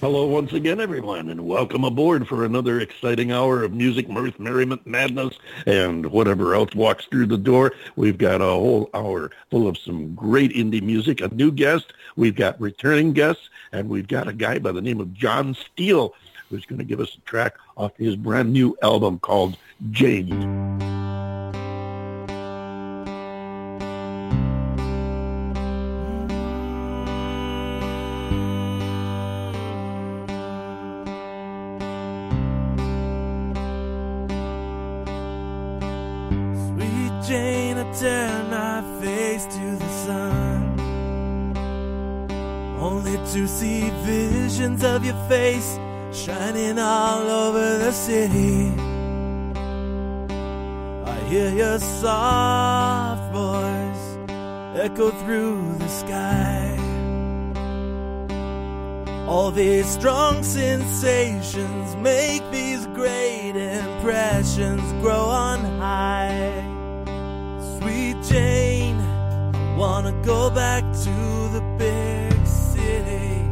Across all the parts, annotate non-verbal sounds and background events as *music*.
Hello once again, everyone, and welcome aboard for another exciting hour of music, mirth, merriment, madness, and whatever else walks through the door. We've got a whole hour full of some great indie music, a new guest, we've got returning guests, and we've got a guy by the name of Jon Steele who's going to give us a track off his brand new album called Jane. turn my face to the sun, only to see visions of your face shining all over the city. I hear your soft voice echo through the sky. All these strong sensations make these great impressions grow on high. Sweet Jane, I wanna go back to the big city.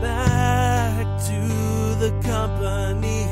Back to the company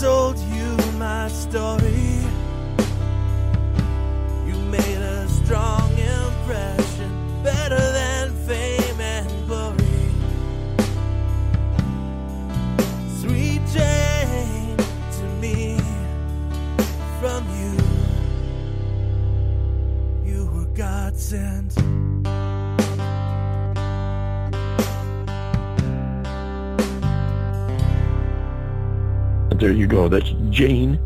told you my story. There you go. That's Jane.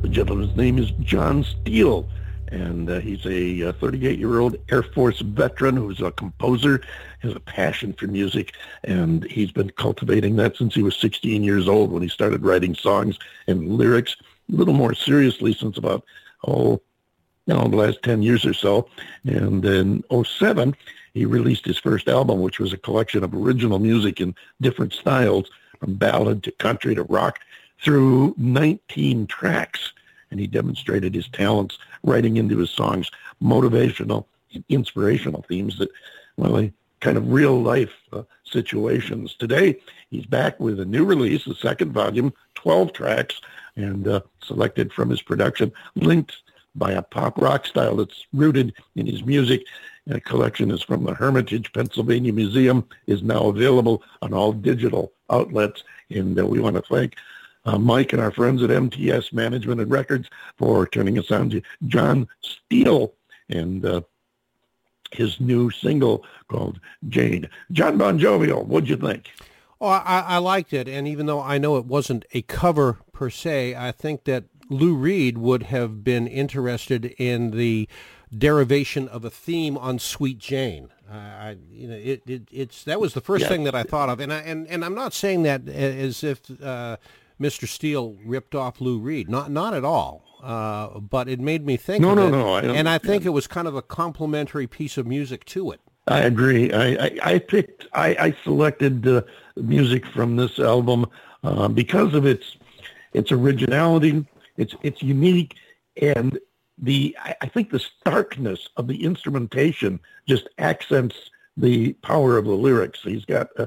The gentleman's name is Jon Steele, and uh, he's a 38-year-old Air Force veteran who's a composer, has a passion for music, and he's been cultivating that since he was 16 years old when he started writing songs and lyrics a little more seriously since about, oh, you know, the last 10 years or so. And in 07, he released his first album, which was a collection of original music in different styles, from ballad to country to rock, through 19 tracks. And he demonstrated his talents writing into his songs motivational, and inspirational themes that, well, kind of real life uh, situations. Today, he's back with a new release, the second volume, 12 tracks, and uh, selected from his production, linked by a pop rock style that's rooted in his music. And a collection is from the Hermitage, Pennsylvania Museum, is now available on all digital outlets. And uh, we want to thank uh, Mike and our friends at MTS Management and Records for turning us on to Jon Steele and uh, his new single called Jane. John Bon Jovial, what'd you think? Oh, I, I liked it, and even though I know it wasn't a cover per se, I think that Lou Reed would have been interested in the derivation of a theme on Sweet Jane. Uh, I, you know, it, it, it's that was the first Yeah. thing that I thought of, and I, and and I'm not saying that as if uh, Mr. Steele ripped off Lou Reed, not not at all. Uh, but it made me think. No, no, it, no, I and I think it was kind of a complimentary piece of music to it. I agree. I, I, I picked, I, I selected uh, music from this album uh, because of its its originality, its its unique, and the I, I think the starkness of the instrumentation just accents the power of the lyrics. He's got uh,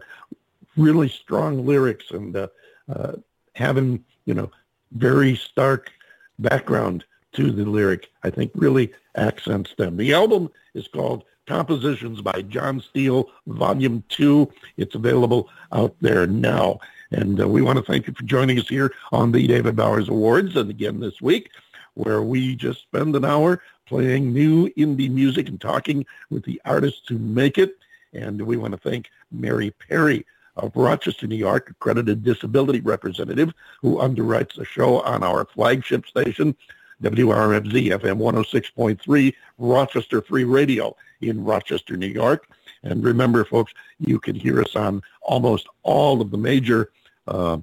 really strong lyrics and uh, uh, having you know very stark background to the lyric, I think really accents them. The album is called Compositions by Jon Steele, Volume 2. It's available out there now. And uh, we want to thank you for joining us here on the David Bowers Awards and again this week, where we just spend an hour playing new indie music and talking with the artists who make it. And we want to thank Mary Perry of Rochester, New York, accredited disability representative who underwrites the show on our flagship station, WRFZ FM 106.3, Rochester Free Radio in Rochester, New York. And remember, folks, you can hear us on almost all of the major uh,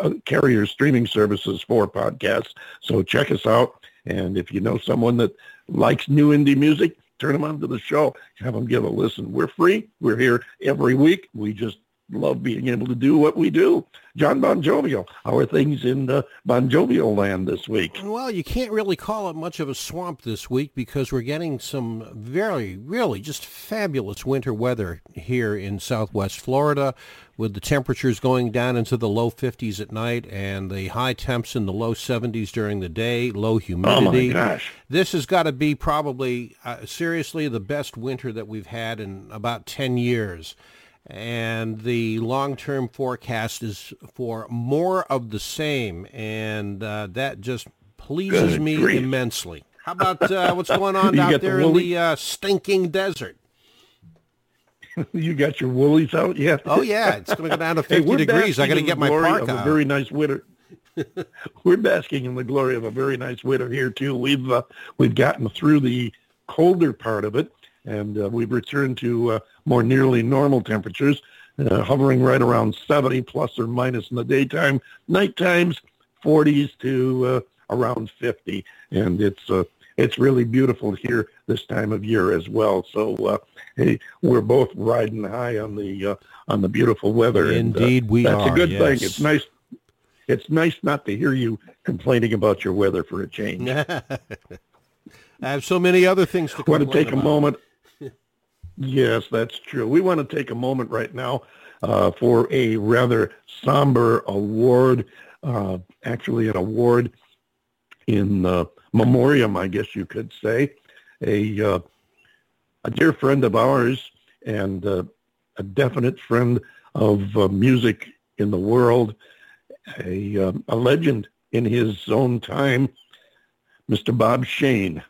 uh, carrier streaming services for podcasts. So check us out. And if you know someone that likes new indie music, turn them on to the show. Have them give a listen. We're free. We're here every week. We just love being able to do what we do. John Bon Jovial, how are things in uh, Bon Jovial land this week? Well, you can't really call it much of a swamp this week because we're getting some very, really just fabulous winter weather here in southwest Florida with the temperatures going down into the low 50s at night and the high temps in the low 70s during the day, low humidity. Oh my gosh. This has got to be probably, uh, seriously, the best winter that we've had in about 10 years. And the long-term forecast is for more of the same, and uh, that just pleases Good me grief. immensely. How about uh, what's going *laughs* on out got the there in the uh, stinking desert? *laughs* you got your woolies out yet? Oh yeah, it's going to go down to *laughs* Hey, 50 we're degrees. I got to get my glory parka. of a very nice winter. we're basking in the glory of a very nice winter here too. We've uh, we've gotten through the colder part of it, and uh, we've returned to uh, more nearly normal temperatures, uh, hovering right around 70 plus or minus in the daytime. Night times 40s to uh, around 50, and it's uh, it's really beautiful here this time of year as well. So uh, hey, we're both riding high on the uh, on the beautiful weather. and, uh, Indeed we that's are, a good yes. thing. It's nice. It's nice not to hear you complaining about your weather for a change. *laughs* I have so many other things to want to take a moment. Yes, that's true. We want to take a moment right now uh, for a rather somber award. uh, actually an award in uh, memoriam, I guess you could say. A, uh, a dear friend of ours and uh, a definite friend of uh, music in the world, a, um, a legend in his own time, Mr. Bob Shane,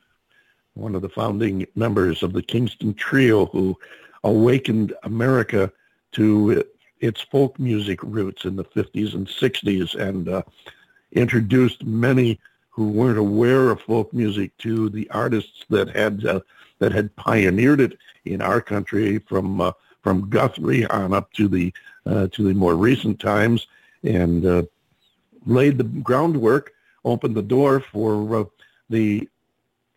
one of the founding members of the Kingston Trio who awakened America to its folk music roots in the 50s and 60s and uh, introduced many who weren't aware of folk music to the artists that had uh, that had pioneered it in our country from uh, from Guthrie on up to the uh, to the more recent times and uh, laid the groundwork, opened the door for uh, the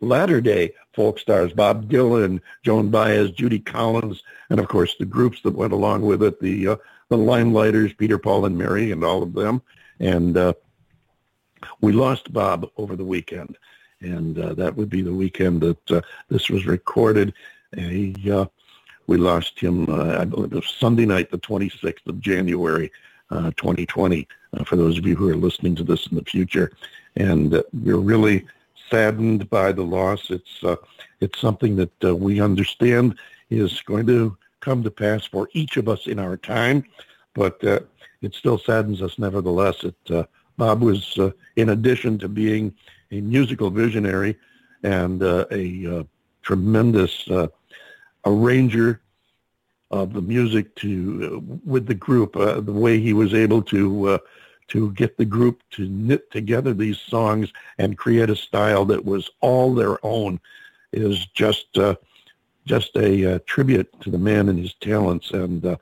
latter day folk stars, Bob Dylan, Joan Baez, Judy Collins, and of course the groups that went along with it, the uh, the Limeliters, Peter, Paul, and Mary, and all of them. And uh, we lost Bob over the weekend, and uh, that would be the weekend that uh, this was recorded. A, uh, we lost him, uh, I believe it was Sunday night, the 26th of January, 2020, for those of you who are listening to this in the future. And we're really saddened by the loss. It's uh, it's something that uh, we understand is going to come to pass for each of us in our time, but uh, it still saddens us nevertheless. It, uh, Bob was, uh, in addition to being a musical visionary and uh, a tremendous arranger of the music to with the group, the way he was able to to get the group to knit together these songs and create a style that was all their own is just uh, just a uh, tribute to the man and his talents. And uh,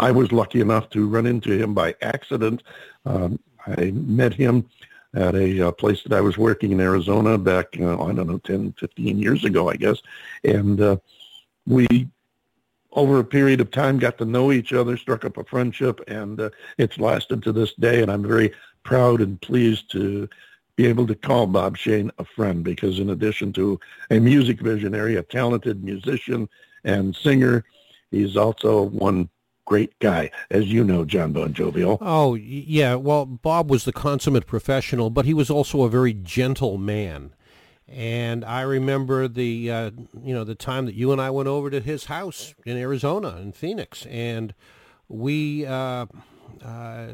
I was lucky enough to run into him by accident. Um, I met him at a uh, place that I was working in Arizona back, uh, I don't know, 10, 15 years ago, I guess. And uh, we over a period of time got to know each other, struck up a friendship, and uh, it's lasted to this day. And I'm very proud and pleased to be able to call Bob Shane a friend because in addition to a music visionary, a talented musician and singer, he's also one great guy, as you know, John Bon Jovial. Oh, yeah. Well, Bob was the consummate professional, but he was also a very gentle man. And I remember the uh, you know the time that you and I went over to his house in Arizona in Phoenix, and we uh, uh,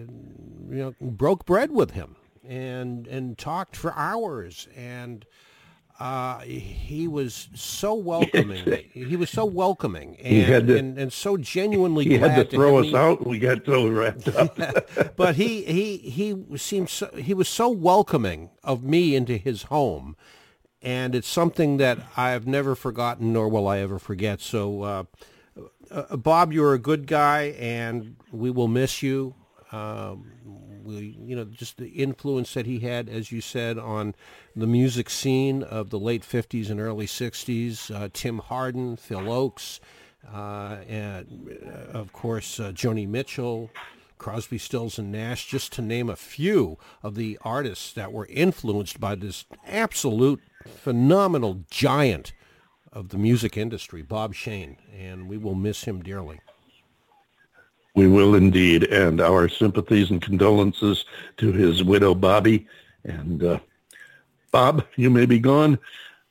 you know broke bread with him and and talked for hours and. Uh, he was so welcoming. *laughs* he was so welcoming and, to, and, and, so genuinely he glad had to throw to us me. out. We got so wrapped *laughs* up. but he he he seemed so, he was so welcoming of me into his home and it's something that I've never forgotten, nor will I ever forget. So, uh, uh, Bob, you're a good guy, and we will miss you. Um, we, you know, just the influence that he had, as you said, on the music scene of the late '50s and early '60s. Uh, Tim Hardin, Phil Ochs, uh, and uh, of course uh, Joni Mitchell. Crosby, Stills, and Nash, just to name a few of the artists that were influenced by this absolute phenomenal giant of the music industry, Bob Shane, and we will miss him dearly. We will indeed, and our sympathies and condolences to his widow, Bobbi. And uh, Bob, you may be gone,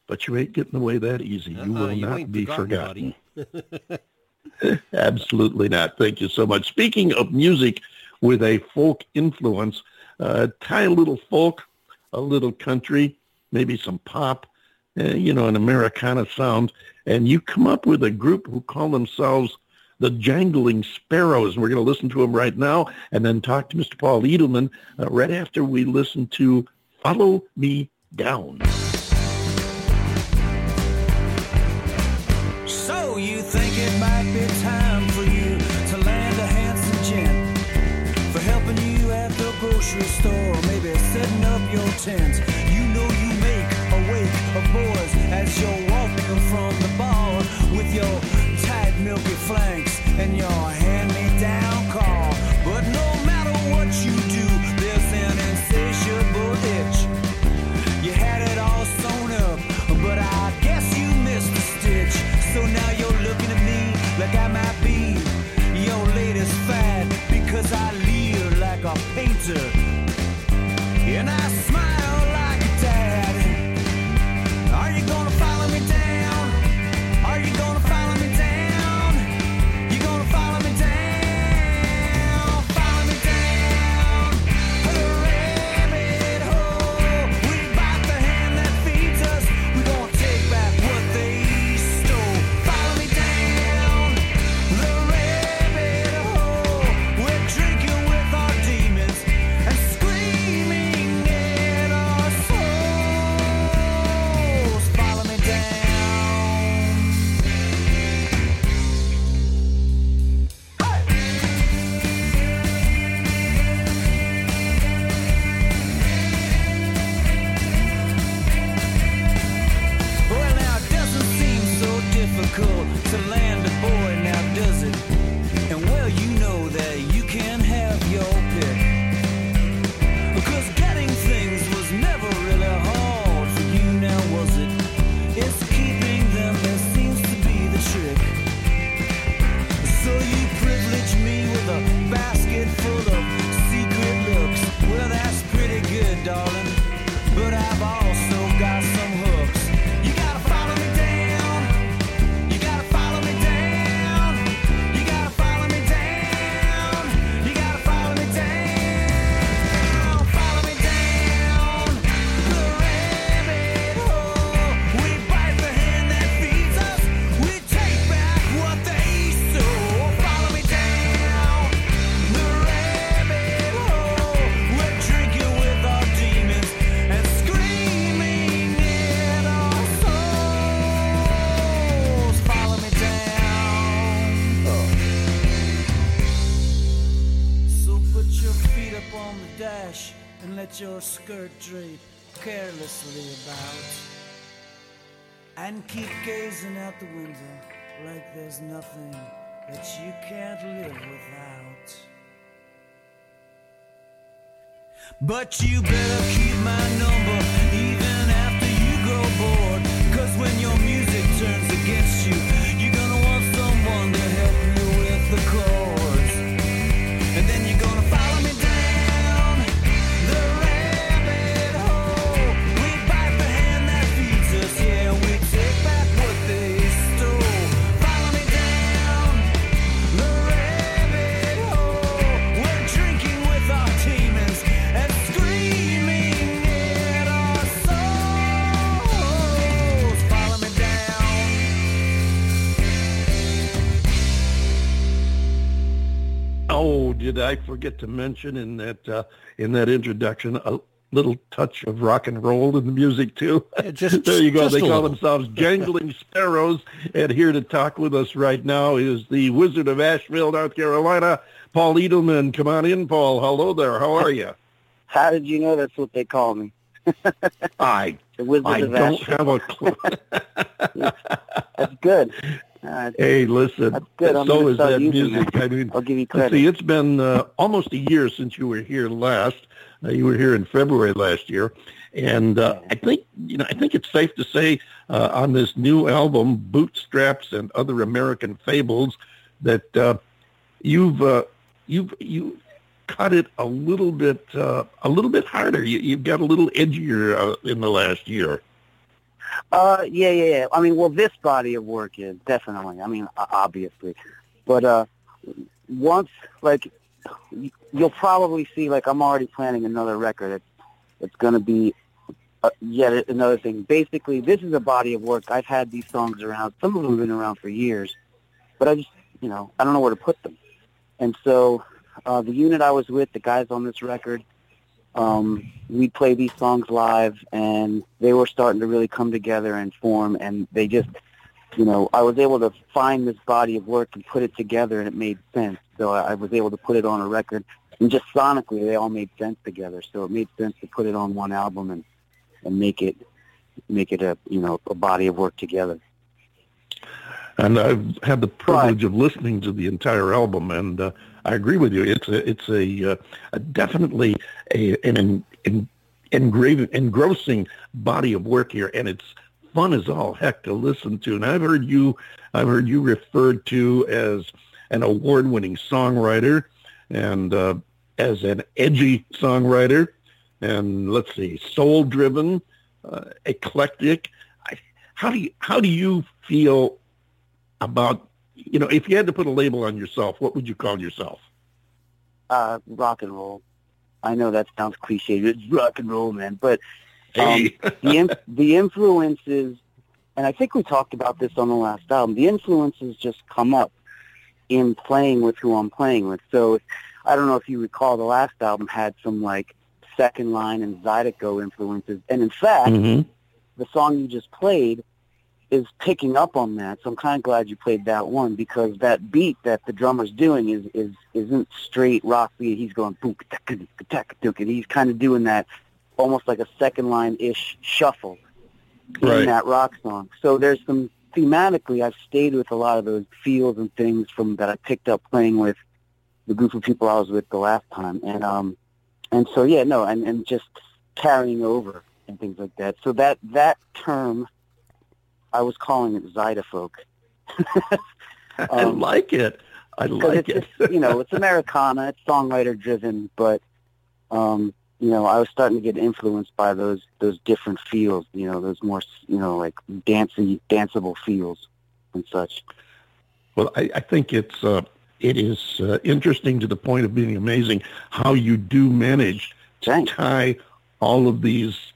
but you ain't getting away that easy. You uh will you not be forgotten. *laughs* Absolutely not. Thank you so much. Speaking of music with a folk influence, uh, tie a little folk, a little country, maybe some pop, uh, you know, an Americana sound, and you come up with a group who call themselves the Jangling Sparrows. And we're going to listen to them right now and then talk to Mr. Paul Edelman uh, right after we listen to Follow Me Down. So you think it might be time for you to land a handsome gent for helping you at the grocery store, maybe setting up your tent as you're walking from the bar with your tight milky flanks and your hand-me-down car. But no matter what you do, there's an insatiable itch. You had it all sewn up, but I guess you missed the stitch. So now you're looking at me like I might be your latest fad because I leer like a painter gazing out the window like there's nothing that you can't live without. But you better keep my number even after you grow bored. Did I forget to mention in that uh, in that introduction a little touch of rock and roll in the music too? Yeah, *laughs* just- there you go. just They call little. themselves Jangling *laughs* Sparrows, and here to talk with us right now is the Wizard of Asheville, North Carolina, Paul Edelman. Come on in, Paul. Hello there. How are you? How did you know that's what they call me? I *laughs* The Wizard I of don't Asheville. have a clue. That's good. Uh, hey, listen. That's good. I'm so is that music. that. I mean, I'll give you credit. see, it's been uh, almost a year since you were here last. Uh, you were here in February last year, and uh, I think you know. I think it's safe to say uh, on this new album, "Bootstraps and Other American Fables," that uh, you've uh, you've you cut it a little bit uh, a little bit harder. You, you've got a little edgier uh, in the last year. Uh, yeah, yeah, yeah. I mean, well, this body of work is definitely. I mean, obviously, but uh, once like you'll probably see, like I'm already planning another record. It's it's to be uh, yet another thing. Basically, this is a body of work. I've had these songs around. Some of them have been around for years, but I just, you know, I don't know where to put them. And so, uh, the unit I was with, the guys on this record, um, we'd play these songs live, and they were starting to really come together and form. And they just, you know, I was able to find this body of work and put it together, and it made sense. So I I was able to put it on a record, and just sonically, they all made sense together. So it made sense to put it on one album and and make it make it a you know a body of work together. and I've had the privilege of listening to the entire album, and uh, I agree with you. It's a, it's a, uh, a definitely a, an en, engrave, engrossing body of work here, and it's fun as all heck to listen to. And I've heard you, I've heard you referred to as an award-winning songwriter, and uh, as an edgy songwriter, and let's see, soul-driven, uh, eclectic. I, how do you how do you feel about you know if you had to put a label on yourself what would you call yourself Uh, rock and roll. I know that sounds cliche. It's rock and roll, man, but hey the in, *laughs* the influences, and I think we talked about this on the last album. The influences just come up in playing with who I'm playing with. So I don't know if you recall the last album had some like second line and Zydeco influences, and in fact, Mhm. the song you just played is picking up on that. So I'm kind of glad you played that one because that beat that the drummer's doing is is isn't straight rock beat. He's going taka taka. He's kind of doing that almost like a second line ish shuffle Right. in that rock song. So there's some thematically I've stayed with a lot of those feels and things from that I picked up playing with the group of people I was with the last time. And um and so yeah, no, and, and just carrying over and things like that. So that that term I was calling it Zydefolk. *laughs* i Um, like it i like it's it just, you know, it's *laughs* Americana, it's songwriter driven, but um, you know, I was starting to get influenced by those those different feels, you know, those more you know, like dancey danceable feels and such. well i, I think it's uh, it is uh, interesting to the point of being amazing how you do manage to Thanks. tie all of these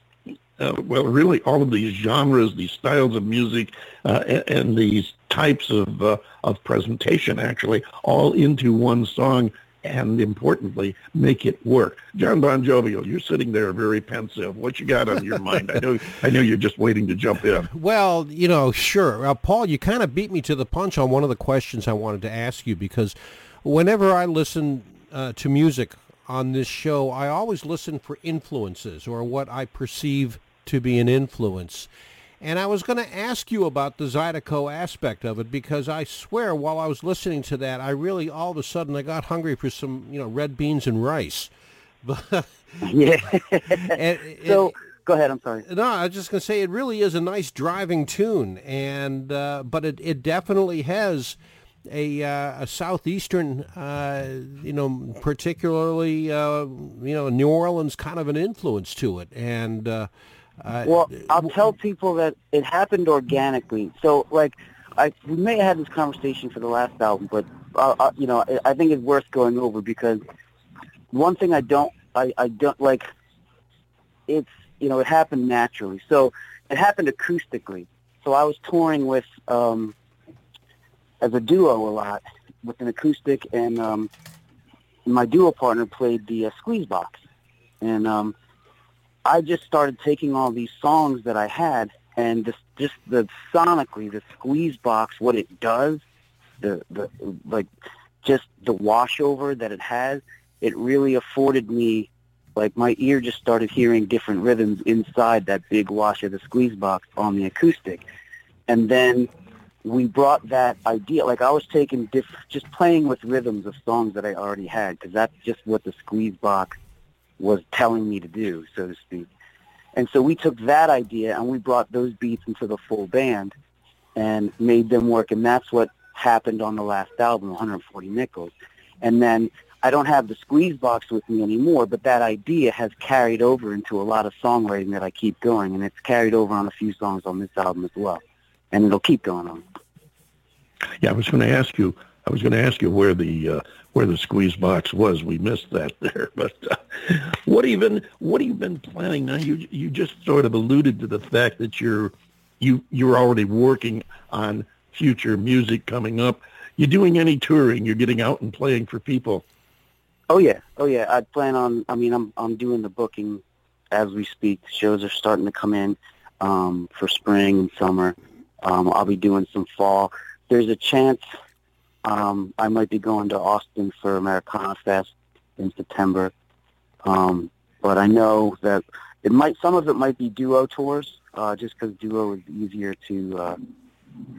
uh, well really all of these genres these styles of music uh, and, and these types of uh, of presentation actually all into one song and importantly make it work. John bon jovial you're sitting there very pensive. What you got on your *laughs* mind? I know i know you're just waiting to jump in. Well, you know, sure. Paul, you kind of beat me to the punch on one of the questions I wanted to ask you because whenever I listen uh, to music on this show, I always listen for influences or what I perceive to be an influence. And I was going to ask you about the Zydeco aspect of it because I swear while I was listening to that, I really all of a sudden I got hungry for some, you know, red beans and rice. *laughs* But yeah. *laughs* and, *laughs* so it, go ahead. I'm sorry. No, I was just going to say it really is a nice driving tune, and uh, but it it definitely has a uh, a southeastern, uh, you know, particularly uh, you know New Orleans kind of an influence to it, and uh, well, I'll tell people that it happened organically. So, like, I we may have had this conversation for the last album, but uh, uh, you know, I think it's worth going over because one thing I don't, I, I don't like. It's you know, it happened naturally. So it happened acoustically. So I was touring with um, as a duo a lot with an acoustic, and um, my duo partner played the uh, squeeze box, and um, I just started taking all these songs that I had and just just the sonically the squeeze box what it does the the like just the washover that it has it really afforded me like my ear just started hearing different rhythms inside that big wash of the squeeze box on the acoustic. And then we brought that idea like I was taking diff, just playing with rhythms of songs that I already had because that's just what the squeeze box was telling me to do, so to speak. And so we took that idea and we brought those beats into the full band and made them work. And that's what happened on the last album, 140 Nickels. And then I don't have the squeeze box with me anymore, but that idea has carried over into a lot of songwriting that I keep going, and it's carried over on a few songs on this album as well, and it'll keep going on. Yeah, I was going to ask you. I was going to ask you where the uh, where the squeeze box was. We missed that there. *laughs* But uh, what even what have you been planning now? You you just sort of alluded to the fact that you're you you're already working on future music coming up. You doing any touring? You're getting out and playing for people. Oh yeah, oh yeah. I plan on. I mean, I'm I'm doing the booking as we speak. Shows are starting to come in um, for spring and summer. Um, I'll be doing some fall. There's a chance um, I might be going to Austin for Americana Fest in September. Um, but I know that it might some of it might be duo tours, uh, just because duo is easier to, uh,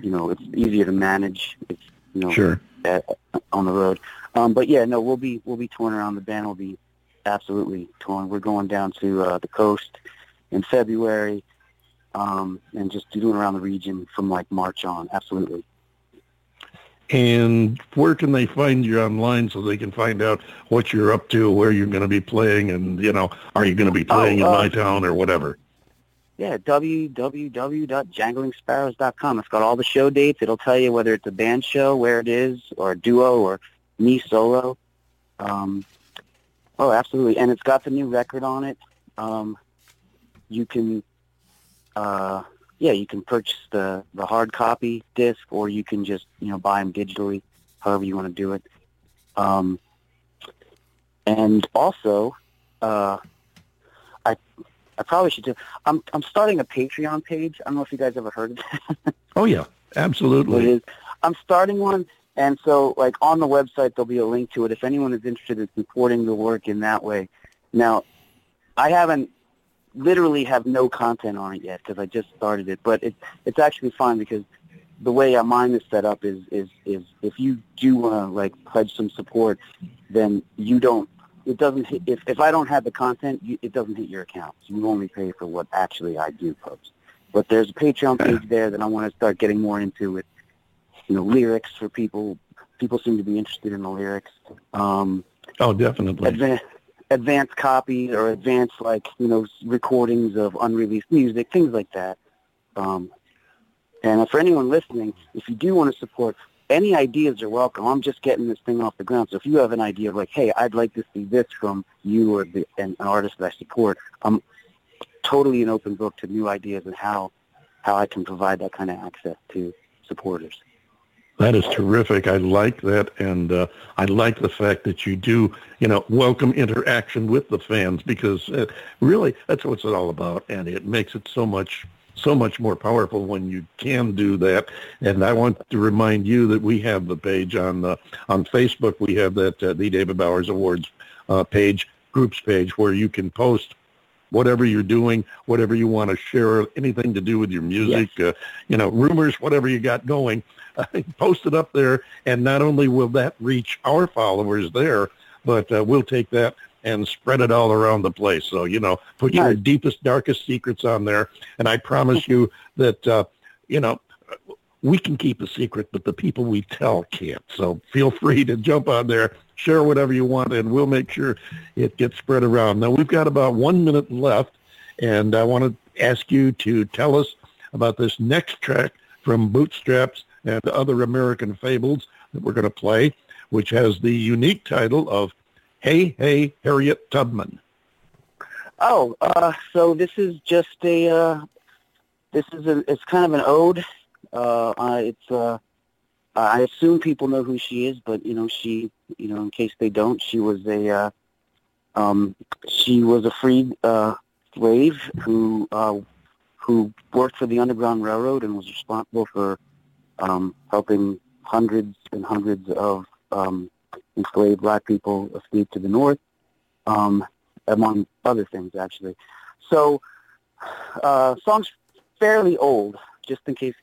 you know, it's easier to manage. It's you know, sure. At, on the road. Um, but yeah, no, we'll be we'll be touring around. The band will be absolutely touring. We're going down to uh, the coast in February, um, and just doing around the region from like March on. Absolutely. And where can they find you online so they can find out what you're up to, where you're going to be playing, and you know, are you going to be playing oh, uh, in my town or whatever? Yeah, www.janglingsparrows.com. It's got all the show dates. It'll tell you whether it's a band show, where it is, or a duo, or me solo. Um, oh, absolutely. And it's got the new record on it. Um, you can uh, yeah, you can purchase the the hard copy disc, or you can just you know buy them digitally, however you want to do it. Um, and also, uh, I I probably should do. I'm I'm starting a Patreon page. I don't know if you guys ever heard of that. *laughs* oh yeah, absolutely. It is. I'm starting one, and so like on the website there'll be a link to it if anyone is interested in supporting the work in that way. Now, I haven't literally have no content on it yet because I just started it. But it, it's actually fine because the way mine is set up is is is if you do want to like pledge some support, then you don't. It doesn't hit, if if I don't have the content, you, it doesn't hit your account. So you only pay for what actually I do post. But there's a Patreon page there that I want to start getting more into with, you know, lyrics for people. People seem to be interested in the lyrics. Um, oh, definitely. Advanced, advanced copies or advanced like you know recordings of unreleased music, things like that. Um, and for anyone listening, if you do want to support, any ideas are welcome. I'm just getting this thing off the ground. So if you have an idea of like, hey, I'd like to see this from you or the, an, an artist that I support, I'm totally an open book to new ideas and how how I can provide that kind of access to supporters. That is terrific. I like that, and uh, I like the fact that you do, you know, welcome interaction with the fans because uh, really that's what it's all about, and it makes it so much so much more powerful when you can do that. And I want to remind you that we have the page on uh, on Facebook. We have that uh, the David Bowers Awards uh, page, groups page, where you can post whatever you're doing, whatever you want to share, anything to do with your music, yes. uh, you know, rumors, whatever you got going, uh, *laughs* post it up there. And not only will that reach our followers there, but uh, we'll take that and spread it all around the place. So, you know, put your deepest, darkest secrets on there. And I promise *laughs* you that, uh, you know, we can keep a secret, but the people we tell can't. So feel free to jump on there, share whatever you want, and we'll make sure it gets spread around. Now, we've got about one minute left, and I want to ask you to tell us about this next track from Bootstraps and the other American fables that we're going to play, which has the unique title of Hey, Hey, Harriet Tubman. Oh, uh, so this is just a, uh, this is a, it's kind of an ode uh, it's uh, I assume people know who she is, but you know she, you know, in case they don't, she was a uh, um, she was a freed uh, slave who uh, who worked for the Underground Railroad and was responsible for um, helping hundreds and hundreds of um, enslaved black people escape to the north, um, among other things, actually. So, uh, song's fairly old, just in case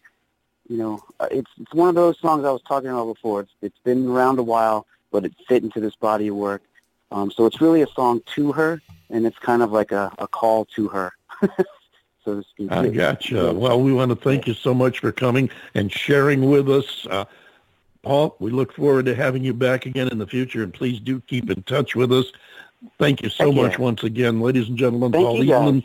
you know, uh, it's it's one of those songs I was talking about before. It's it's been around a while, but it fit into this body of work. Um, so it's really a song to her, and it's kind of like a, a call to her. *laughs* so to speak. I gotcha. Well, we want to thank you so much for coming and sharing with us. Uh, Paul, we look forward to having you back again in the future, and please do keep in touch with us. Thank you so thank much you. once again, ladies and gentlemen. Thank Paul Eaton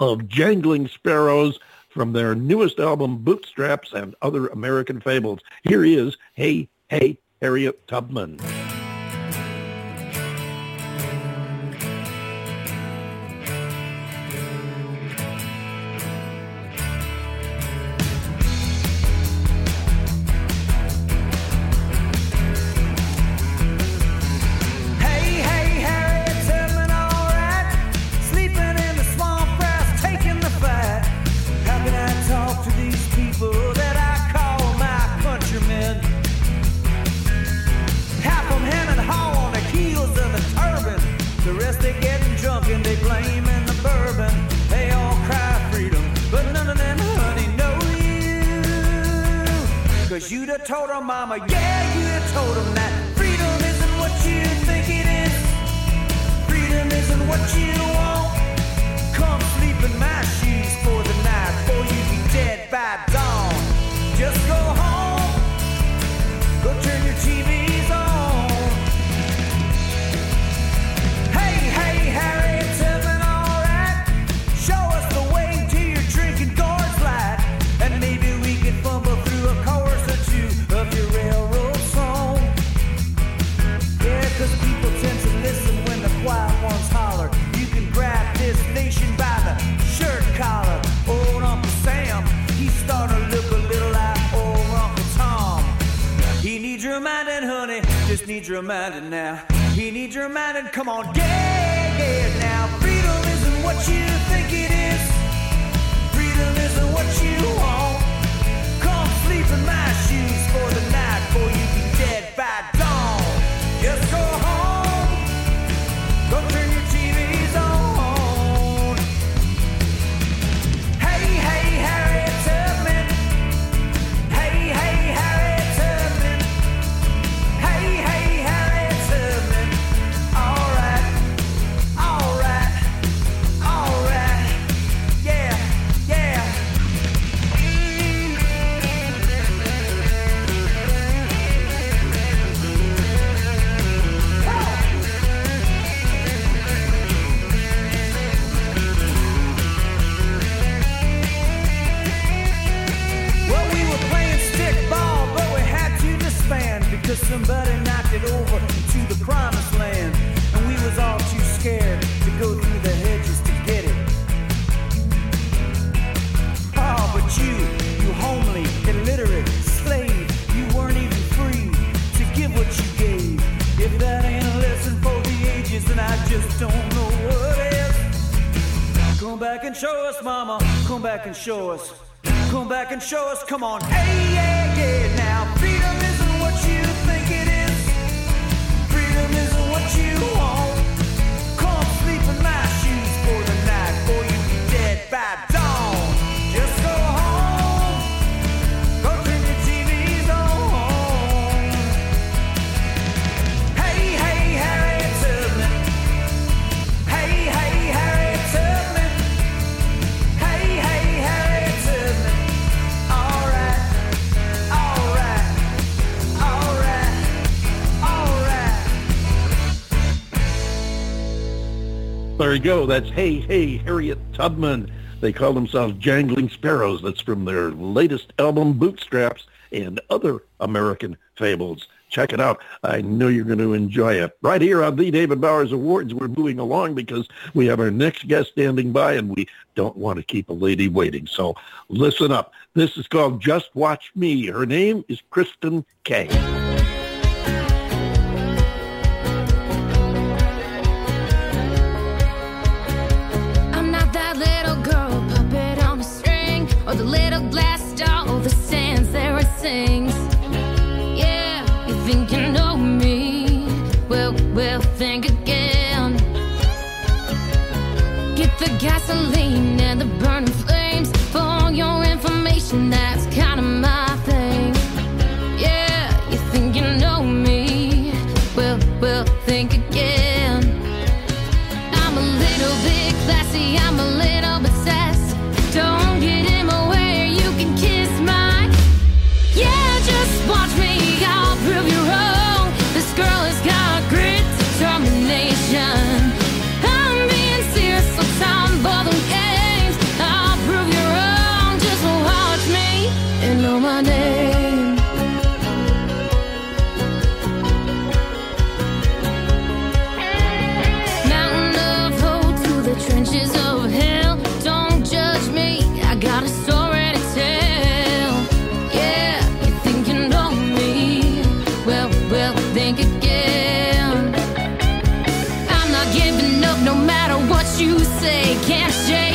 of Jangling Sparrows from their newest album, Bootstraps and Other American Fables. Here is Hey, Hey, Harriet Tubman. Show us. Come back and show us. Come on. Hey, there you go. That's Hey Hey Harriet Tubman. They call themselves Jangling Sparrows. That's from their latest album, Bootstraps and Other American Fables. Check it out. I know you're going to enjoy it. Right here on the David Bowers Awards, we're moving along because we have our next guest standing by and we don't want to keep a lady waiting. So listen up. This is called Just Watch Me. Her name is Kristen Kae. Gasoline and the burning flames for your information. That's say. Can't change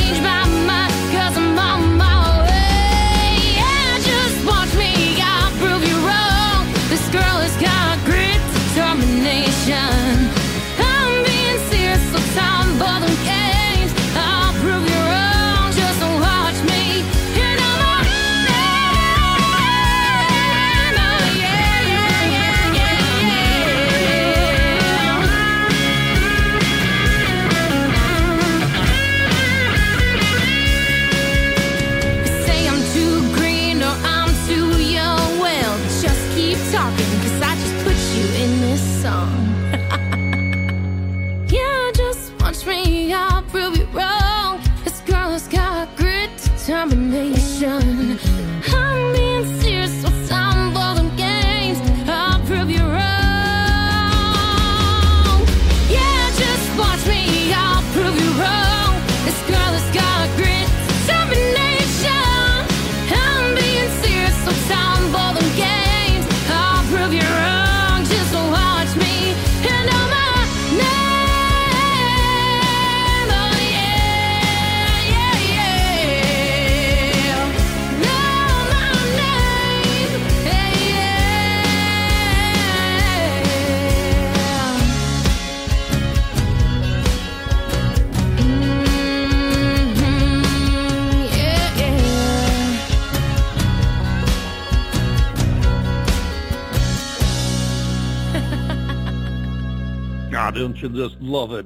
you just love it?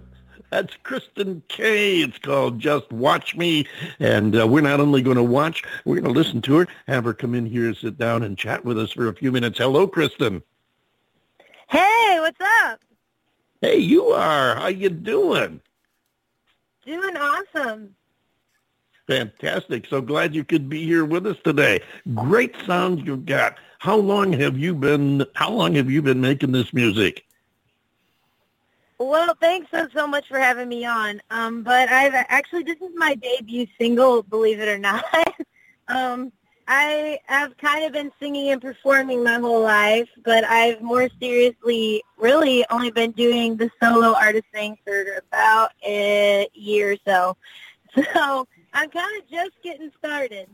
That's Kristen Kae. It's called Just Watch Me. And uh, we're not only going to watch, we're going to listen to her, have her come in here, sit down, and chat with us for a few minutes. Hello, Kristen. Hey, what's up? Hey, you are. How you doing? Doing awesome. Fantastic. So glad you could be here with us today. Great sounds you've got. How long have you been, how long have you been making this music? Well, thanks so, so much for having me on. Um, but I've actually, this is my debut single, believe it or not. *laughs* um, I have kind of been singing and performing my whole life, but I've more seriously really only been doing the solo artist thing for about a year or so. *laughs* So I'm kind of just getting started.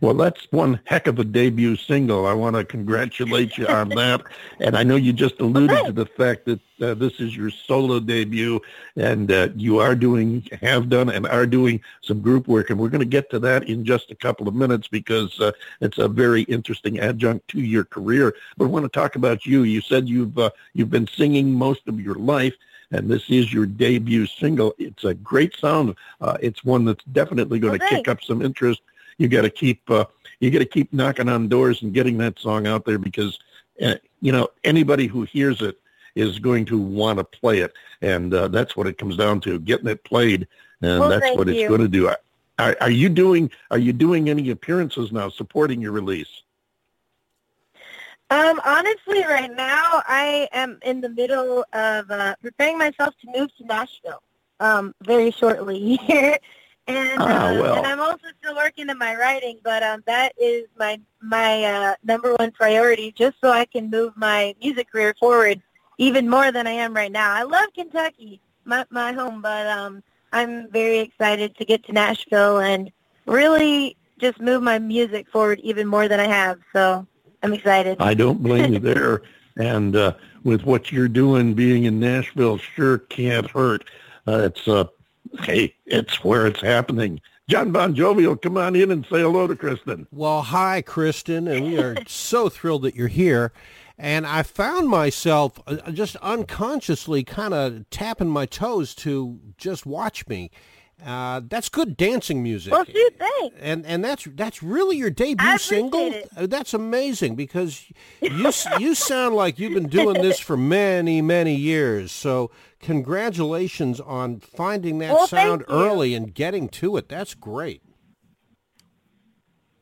Well, that's one heck of a debut single. I want to congratulate you on that. And I know you just alluded Okay. to the fact that uh, this is your solo debut, and uh, you are doing, have done, and are doing some group work. And we're going to get to that in just a couple of minutes because uh, it's a very interesting adjunct to your career. But I want to talk about you. You said you've uh, you've been singing most of your life. And this is your debut single. It's a great sound. Uh, it's one that's definitely going Well, to kick up some interest you got to keep uh, you got to keep knocking on doors and getting that song out there because uh, you know anybody who hears it is going to want to play it, and uh, that's what it comes down to: getting it played, and Well, that's what it's you. going to do. Are, are you doing? Are you doing any appearances now, supporting your release? Um, honestly, right now I am in the middle of uh, preparing myself to move to Nashville um, very shortly *laughs* here, and, Ah, uh, well. and I'm also still working on my writing, but um, that is my my uh, number one priority, just so I can move my music career forward even more than I am right now. I love Kentucky, my my home, but um, I'm very excited to get to Nashville and really just move my music forward even more than I have. So I'm excited. I don't blame you there. *laughs* And uh, with what you're doing, being in Nashville sure can't hurt. Uh, it's uh, hey, it's where it's happening. John Bon Jovial, come on in and say hello to Kristen. Well, hi, Kristen, and we are *laughs* so thrilled that you're here. And I found myself uh, just unconsciously kind of tapping my toes to just watch me. Uh, that's good dancing music. Well, shoot, thanks. and and that's that's really your debut single. it. Uh, That's amazing because you you sound like you've been doing this for many many years. So congratulations on finding that Well, sound early and getting to it. That's great.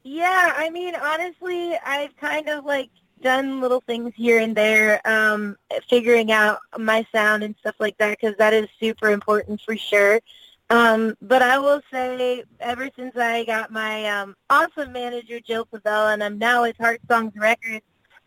Yeah, I mean, honestly, I've kind of like done little things here and there, um, figuring out my sound and stuff like that because that is super important for sure. Um, but I will say, ever since I got my um, awesome manager, Jill Pavel, and I'm now with Heart Songs Records,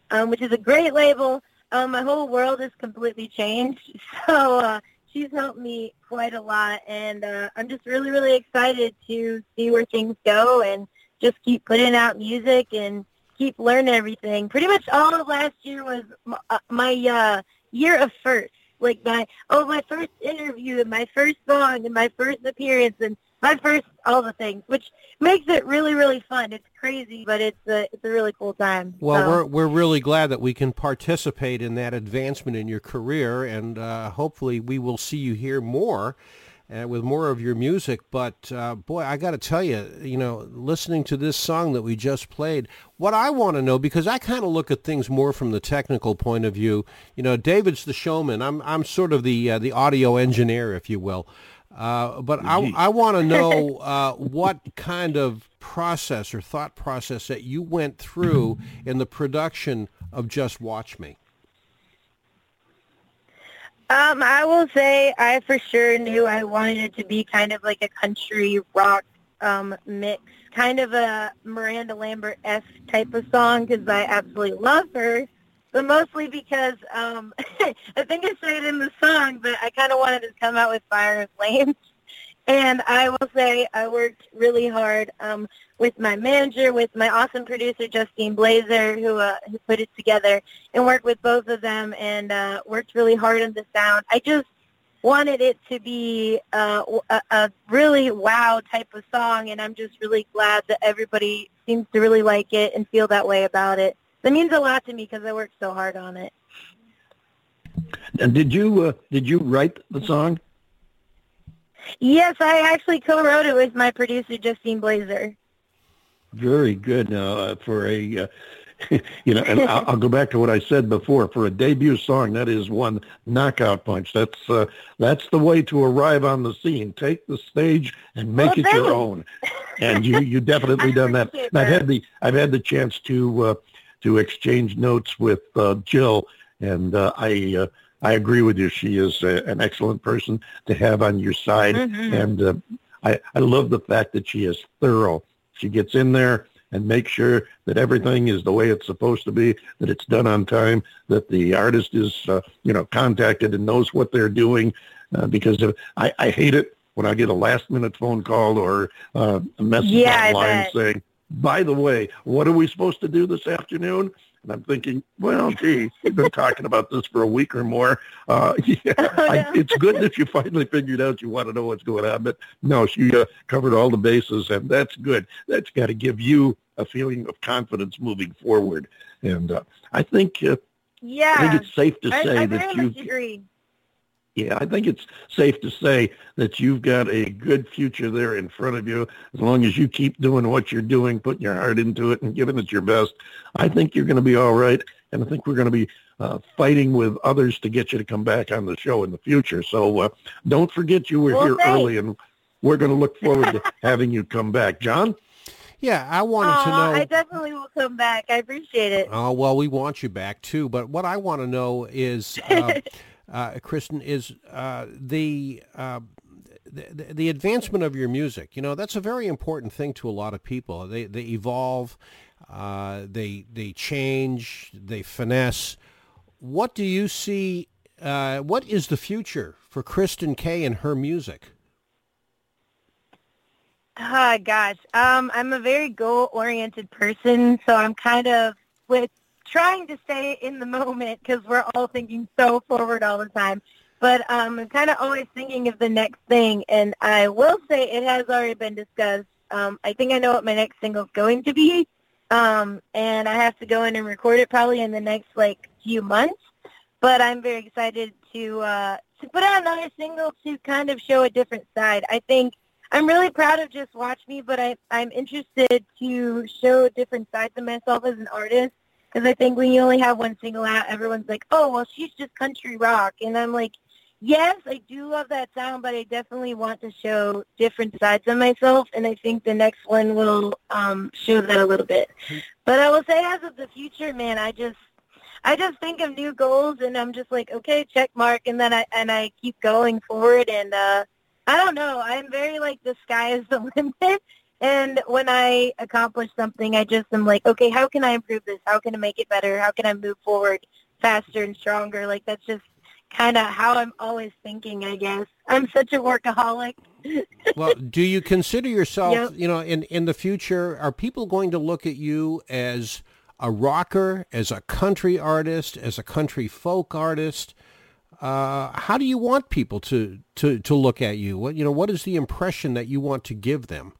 um, which is a great label, um, my whole world has completely changed. *laughs* So uh, she's helped me quite a lot, and uh, I'm just really, really excited to see where things go and just keep putting out music and keep learning everything. Pretty much all of last year was m- uh, my uh, year of first. Like my oh my first interview and my first song and my first appearance and my first all the things, which makes it really really fun. It's crazy, but it's a it's a really cool time. Well, So- we're we're really glad that we can participate in that advancement in your career, and uh, hopefully we will see you here more. Uh, with more of your music, but uh, boy, I got to tell you, you know, listening to this song that we just played, what I want to know because I kind of look at things more from the technical point of view. You know, David's the showman. I'm I'm sort of the uh, the audio engineer, if you will. Uh, but I, I want to *laughs* know uh, what kind of process or thought process that you went through in the production of Just Watch Me. Um, I will say I for sure knew I wanted it to be kind of like a country rock um, mix, kind of a Miranda Lambert-esque type of song because I absolutely love her, but mostly because um, *laughs* I think I say it in the song, but I kind of wanted to come out with fire and flames. And I will say I worked really hard um, with my manager, with my awesome producer Justine Blazer, who uh, who put it together, and worked with both of them, and uh, worked really hard on the sound. I just wanted it to be uh, a, a really wow type of song, and I'm just really glad that everybody seems to really like it and feel that way about it. That means a lot to me because I worked so hard on it. And did you uh, did you write the song? Yes, I actually co-wrote it with my producer Justine Blazer. Very good. Now, uh, for a, uh, *laughs* you know, and I'll, I'll go back to what I said before. For a debut song, that is one knockout punch. That's uh, that's the way to arrive on the scene. Take the stage and make Well, it your own. *laughs* And you you definitely done that. And I've had the I've had the chance to uh, to exchange notes with uh, Jill, and uh, I. Uh, I agree with you. She is a, an excellent person to have on your side, Mhm. and uh, I, I love the fact that she is thorough. She gets in there and makes sure that everything is the way it's supposed to be, that it's done on time, that the artist is, uh, you know, contacted and knows what they're doing. Uh, because of, I, I hate it when I get a last minute phone call or uh, a message Yeah, online saying, by the way, what are we supposed to do this afternoon? And I'm thinking, well, gee, we've been talking about this for a week or more. Uh, *laughs* yeah, *laughs* I, no. it's good that you finally figured out you want to know what's going on. But no, she uh, covered all the bases, and that's good. That's got to give you a feeling of confidence moving forward. And uh, I think uh, I think it's safe to say I that you agree. Yeah, I think it's safe to say that you've got a good future there in front of you. As long as you keep doing what you're doing, putting your heart into it and giving it your best, I think you're going to be all right. And I think we're going to be uh, fighting with others to get you to come back on the show in the future. So uh, don't forget you were Well, here thanks. early, and we're going to look forward to *laughs* having you come back. John? Yeah, I wanted to know. I definitely will come back. I appreciate it. Oh well, we want you back too. But what I want to know is, uh, *laughs* Kristen, is uh, the, uh, the the advancement of your music. You know, that's a very important thing to a lot of people. They they evolve, uh, they they change, they finesse. What do you see? Uh, what is the future for Kristen Kae and her music? Oh gosh, um, I'm a very goal-oriented person, so I'm kind of with trying to stay in the moment because we're all thinking so forward all the time. But um, I'm kind of always thinking of the next thing, and I will say it has already been discussed. Um, I think I know what my next single is going to be, um, and I have to go in and record it probably in the next like few months. But I'm very excited to uh, to put out another single to kind of show a different side. I think I'm really proud of Just Watch Me, but I, I'm interested to show different sides of myself as an artist because I think when you only have one single out, everyone's like, oh, well, she's just country rock. And I'm like, yes, I do love that sound, but I definitely want to show different sides of myself, and I think the next one will um, show that a little bit. But I will say as of the future, man, I just I just think of new goals, and I'm just like, okay, check mark, and then I and I keep going forward, and uh, I don't know. I'm very like the sky is the *laughs* limit. And when I accomplish something, I just am like, okay, how can I improve this? How can I make it better? How can I move forward faster and stronger? Like that's just kind of how I'm always thinking, I guess. I'm such a workaholic. *laughs* well, do you consider yourself, Yep. you know, in in the future, are people going to look at you as a rocker, as a country artist, as a country folk artist? Uh, how do you want people to, to, to look at you? What you know, what is the impression that you want to give them?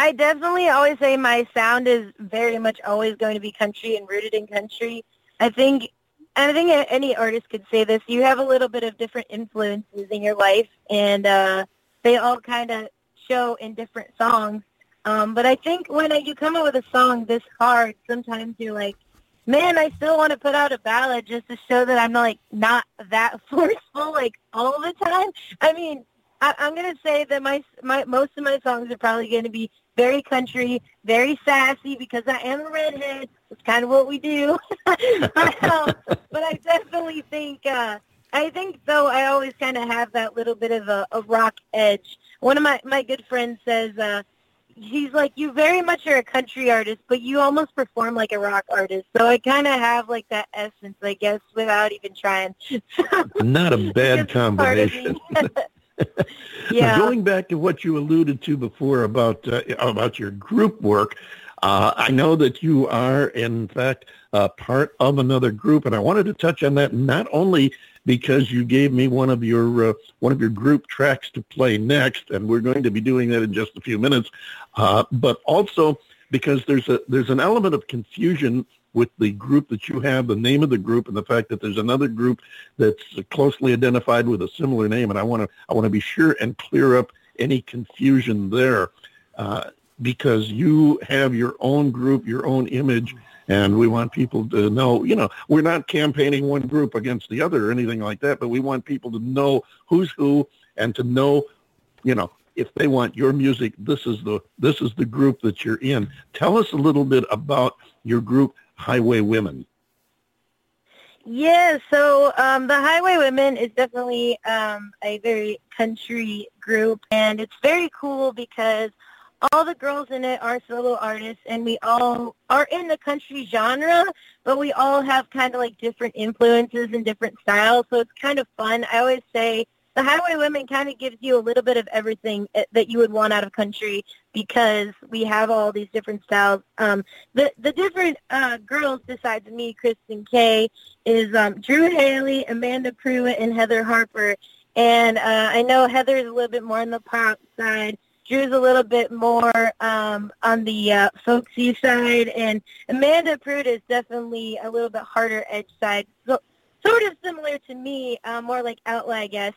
I definitely always say my sound is very much always going to be country and rooted in country. I think, and I think any artist could say this. You have a little bit of different influences in your life, and uh, they all kind of show in different songs. Um, but I think when you come up with a song this hard, sometimes you're like, man, I still want to put out a ballad just to show that I'm like not that *laughs* forceful like all the time. I mean, I, I'm gonna say that my my most of my songs are probably to be very country, very sassy because I am a redhead. It's kind of what we do. *laughs* but, um, but I definitely think uh, I think though I always kind of have that little bit of a, a rock edge. One of my my good friends says. Uh, He's like, you very much are a country artist, but you almost perform like a rock artist. So I kind of have like that essence, I guess, without even trying. *laughs* Not a *laughs* bad It's part of me. combination. *laughs* Yeah. going back to what you alluded to before about uh, about your group work, uh, I know that you are, in fact, uh, part of another group, and I wanted to touch on that not only because you gave me one of your uh, one of your group tracks to play next, and we're going to be doing that in just a few minutes, uh, but also because there's a there's an element of confusion with the group that you have, the name of the group, and the fact that there's another group that's closely identified with a similar name, and I want to I want to be sure and clear up any confusion there, uh, because you have your own group, your own image, and we want people to know. You know, we're not campaigning one group against the other or anything like that, but we want people to know who's who and to know, you know, if they want your music, this is the this is the group that you're in. Tell us a little bit about your group, Highway Women. Yeah, so um, the Highway Women is definitely um, a very country group, and it's very cool because all the girls in it are solo artists, and we all are in the country genre, but we all have kind of like different influences and different styles, so it's kind of fun. I always say the Highway Women kind of gives you a little bit of everything eh, that you would want out of country because we have all these different styles. Um, the the different uh, girls besides me, Kristen Kae, is um, Drew Haley, Amanda Pruitt, and Heather Harper. And uh, I know Heather is a little bit more on the pop side. Drew's a little bit more um, on the uh, folksy side, and Amanda Pruitt is definitely a little bit harder edge side. So sort of similar to me, uh, more like Outlaw, I guess.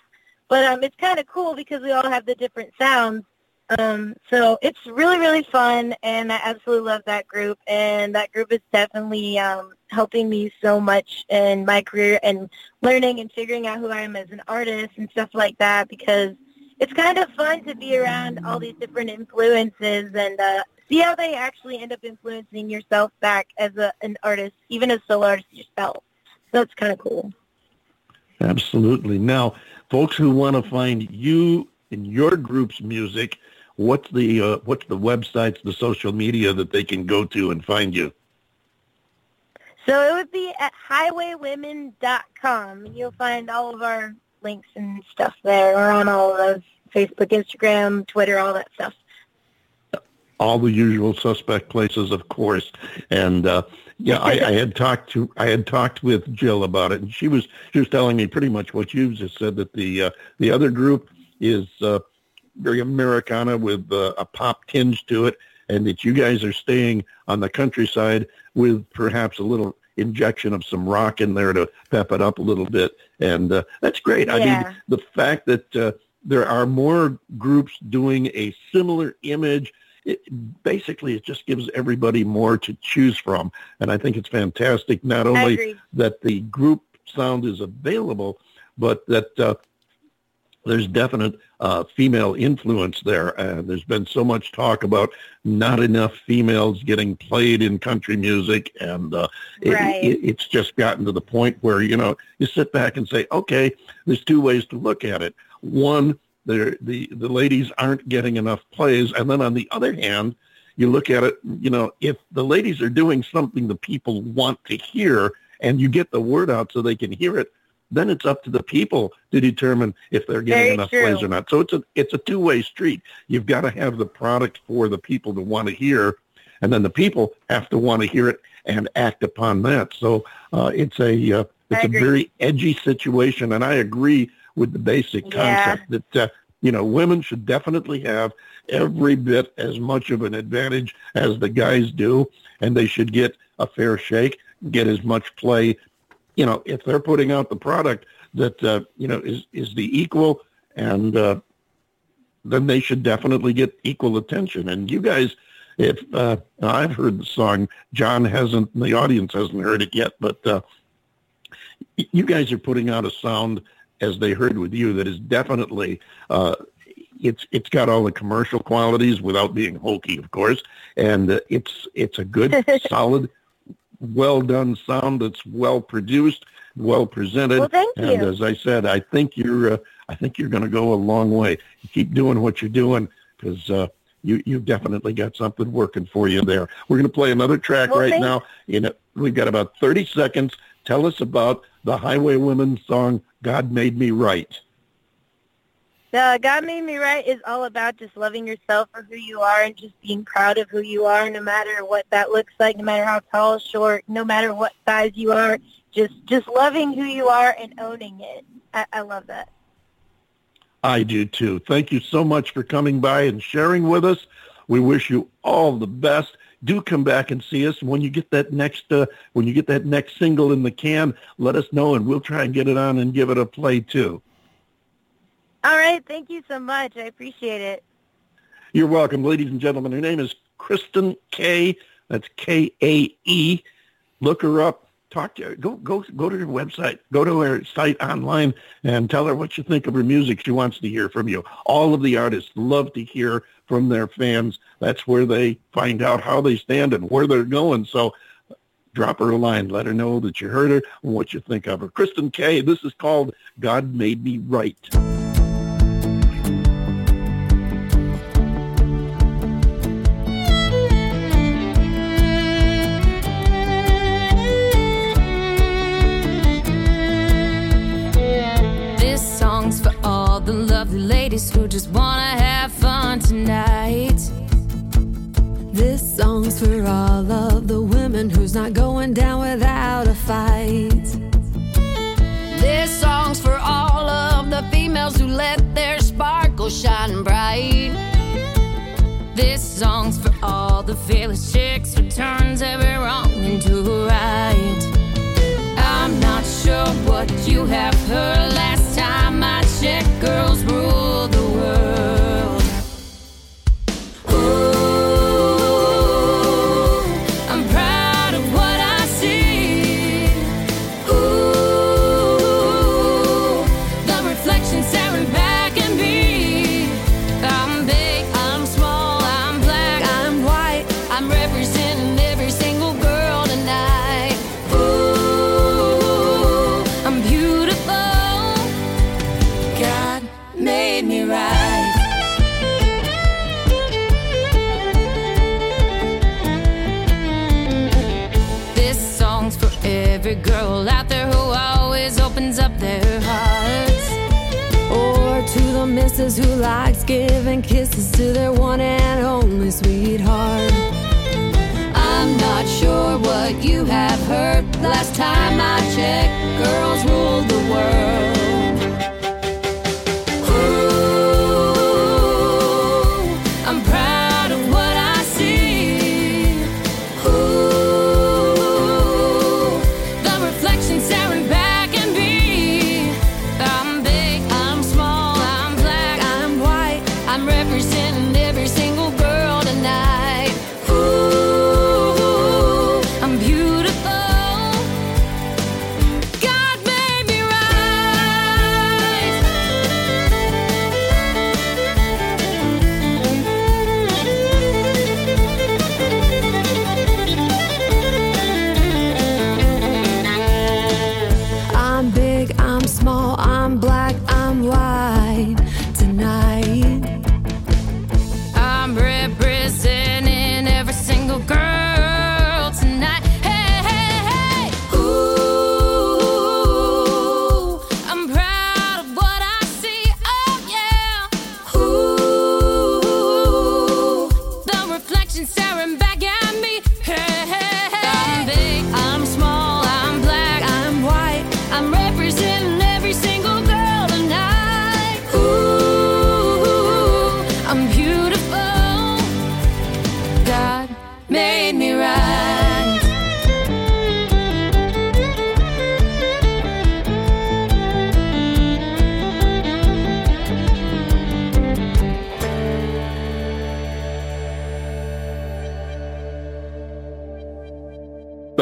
But um, it's kind of cool because we all have the different sounds. Um, so it's really, really fun, and I absolutely love that group. And that group is definitely um, helping me so much in my career and learning and figuring out who I am as an artist and stuff like that because it's kind of fun to be around all these different influences and uh, see how they actually end up influencing yourself back as a, an artist, even as solo artist yourself. So it's kind of cool. Absolutely. Now, folks who want to find you and your group's music, what's the uh, what's the websites, the social media that they can go to and find you? So it would be at highwaywomen.com. You'll find all of our links and stuff there. We're on all of those Facebook, Instagram, Twitter, all that stuff. All the usual suspect places, of course. And uh, yeah, I, I had talked to I had talked with Jill about it, and she was she was telling me pretty much what you just said that the uh, the other group is uh, very Americana with uh, a pop tinge to it, and that you guys are staying on the countryside with perhaps a little injection of some rock in there to pep it up a little bit, and uh, that's great. I mean, the fact that uh, there are more groups doing a similar image. It, basically, it just gives everybody more to choose from, and I think it's fantastic. Not only that the group sound is available, but that uh, there's definite uh, female influence there. Uh, there's been so much talk about not enough females getting played in country music, and uh, it- Right. it, it's just gotten to the point where you know you sit back and say, okay, there's two ways to look at it. One, the the ladies aren't getting enough plays, and then on the other hand, you look at it, you know, if the ladies are doing something the people want to hear, and you get the word out so they can hear it, then it's up to the people to determine if they're getting Very enough true. plays or not. So it's a it's a two way street. You've got to have the product for the people to want to hear, and then the people have to want to hear it and act upon that. So uh, it's a uh, it's a very edgy situation, and I agree with the basic Yeah. concept that uh, you know women should definitely have every bit as much of an advantage as the guys do, and they should get a fair shake, get as much play. You know, if they're putting out the product that uh, you know is is the equal, and uh, then they should definitely get equal attention. And you guys, if uh, I've heard the song, John hasn't, the audience hasn't heard it yet, but uh, you guys are putting out a sound as they heard with you that is definitely uh, it's it's got all the commercial qualities without being hokey, of course, and uh, it's it's a good, *laughs* solid, well done sound that's well produced, well presented. Well, thank you. and as I said, I think you're uh, I think you're going to go a long way. Keep doing what you're doing because uh, you you definitely got something working for you there. We're going to play another track Well, right thank- now. You know, we've got about 30 seconds. Tell us about the Highway Women song "God Made Me Right." The God Made Me Right is all about just loving yourself for who you are and just being proud of who you are, no matter what that looks like, no matter how tall, short, no matter what size you are. Just just loving who you are and owning it. I, I love that. I do too. Thank you so much for coming by and sharing with us. We wish you all the best. Do come back and see us when you get that next uh, when you get that next single in the can. Let us know, and we'll try and get it on and give it a play too. All right, thank you so much. I appreciate it. You're welcome, ladies and gentlemen. Her name is Kristen Kae. That's K A E. Look her up. Talk to her. Go go go to her website. Go to her site online and tell her what you think of her music. She wants to hear from you. All of the artists love to hear from their fans. That's where they find out how they stand and where they're going. So drop her a line. Let her know that you heard her and what you think of her. Kristen Kae. This is called God Made Me Right. Ladies who just wanna have fun tonight. This song's for all of the women who's not going down without a fight. This song's for all of the females who let their sparkle shine bright. This song's for all the fearless chicks who turns every wrong into a right. I'm not sure what you have heard. Last time I checked, girls rule the world. The who likes giving kisses to their one and only sweetheart. I'm not sure what you have heard. Last time I checked, girls rule the world.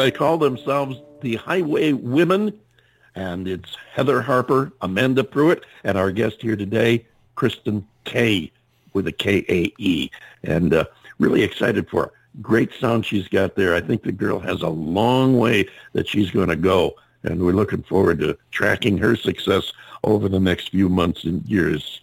They call themselves the Highway Women, and it's Heather Harper, Amanda Pruitt, and our guest here today, Kristen Kae with a K-A-E. And uh, really excited for her. Great sound she's got there. I think the girl has a long way that she's going to go, and we're looking forward to tracking her success over the next few months and years.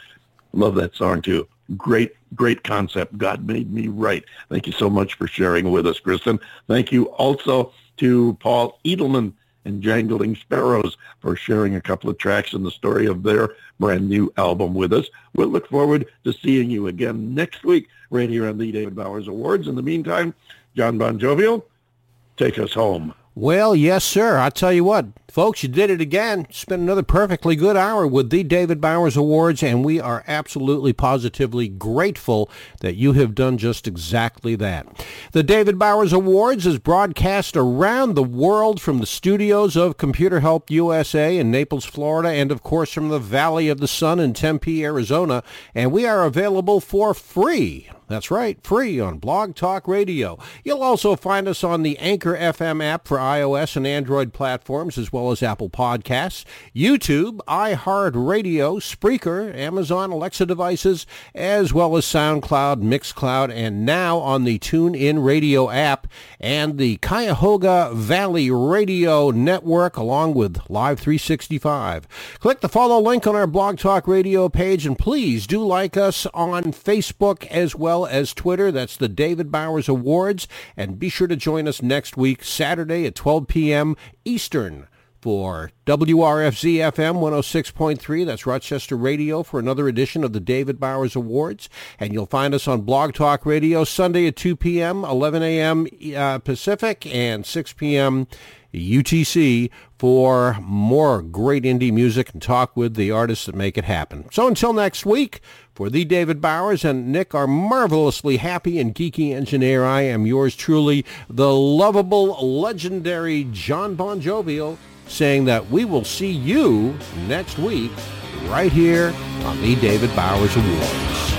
Love that song too. Great, great concept. God made me right. Thank you so much for sharing with us, Kristen. Thank you also to Paul Edelman and Jangling Sparrows for sharing a couple of tracks in the story of their brand new album with us. We'll look forward to seeing you again next week right here on the David Bowers Awards. In the meantime, John Bon Jovial, take us home. Well, yes, sir. I tell you what, folks, you did it again. Spent another perfectly good hour with the David Bowers Awards, and we are absolutely positively grateful that you have done just exactly that. The David Bowers Awards is broadcast around the world from the studios of Computer Help USA in Naples, Florida, and of course from the Valley of the Sun in Tempe, Arizona, and we are available for free that's right, free on Blog Talk Radio. You'll also find us on the Anchor FM app for iOS and Android platforms, as well as Apple Podcasts, YouTube, iHeartRadio, Spreaker, Amazon Alexa devices, as well as SoundCloud, Mixcloud, and now on the TuneIn Radio app and the Cuyahoga Valley Radio Network, along with Live 365. Click the follow link on our Blog Talk Radio page, and please do like us on Facebook as well as Twitter. That's the David Bowers Awards. And be sure to join us next week, Saturday at 12 p.m. Eastern for WRFZ FM 106.3. That's Rochester Radio for another edition of the David Bowers Awards. And you'll find us on Blog Talk Radio Sunday at 2 p.m., 11 a.m. Uh, Pacific, and 6 p.m. UTC for more great indie music and talk with the artists that make it happen. So until next week, for the David Bowers and Nick, our marvelously happy and geeky engineer, I am yours truly, the lovable, legendary John Bon Jovial. Saying that we will see you next week right here on the David Bowers Awards.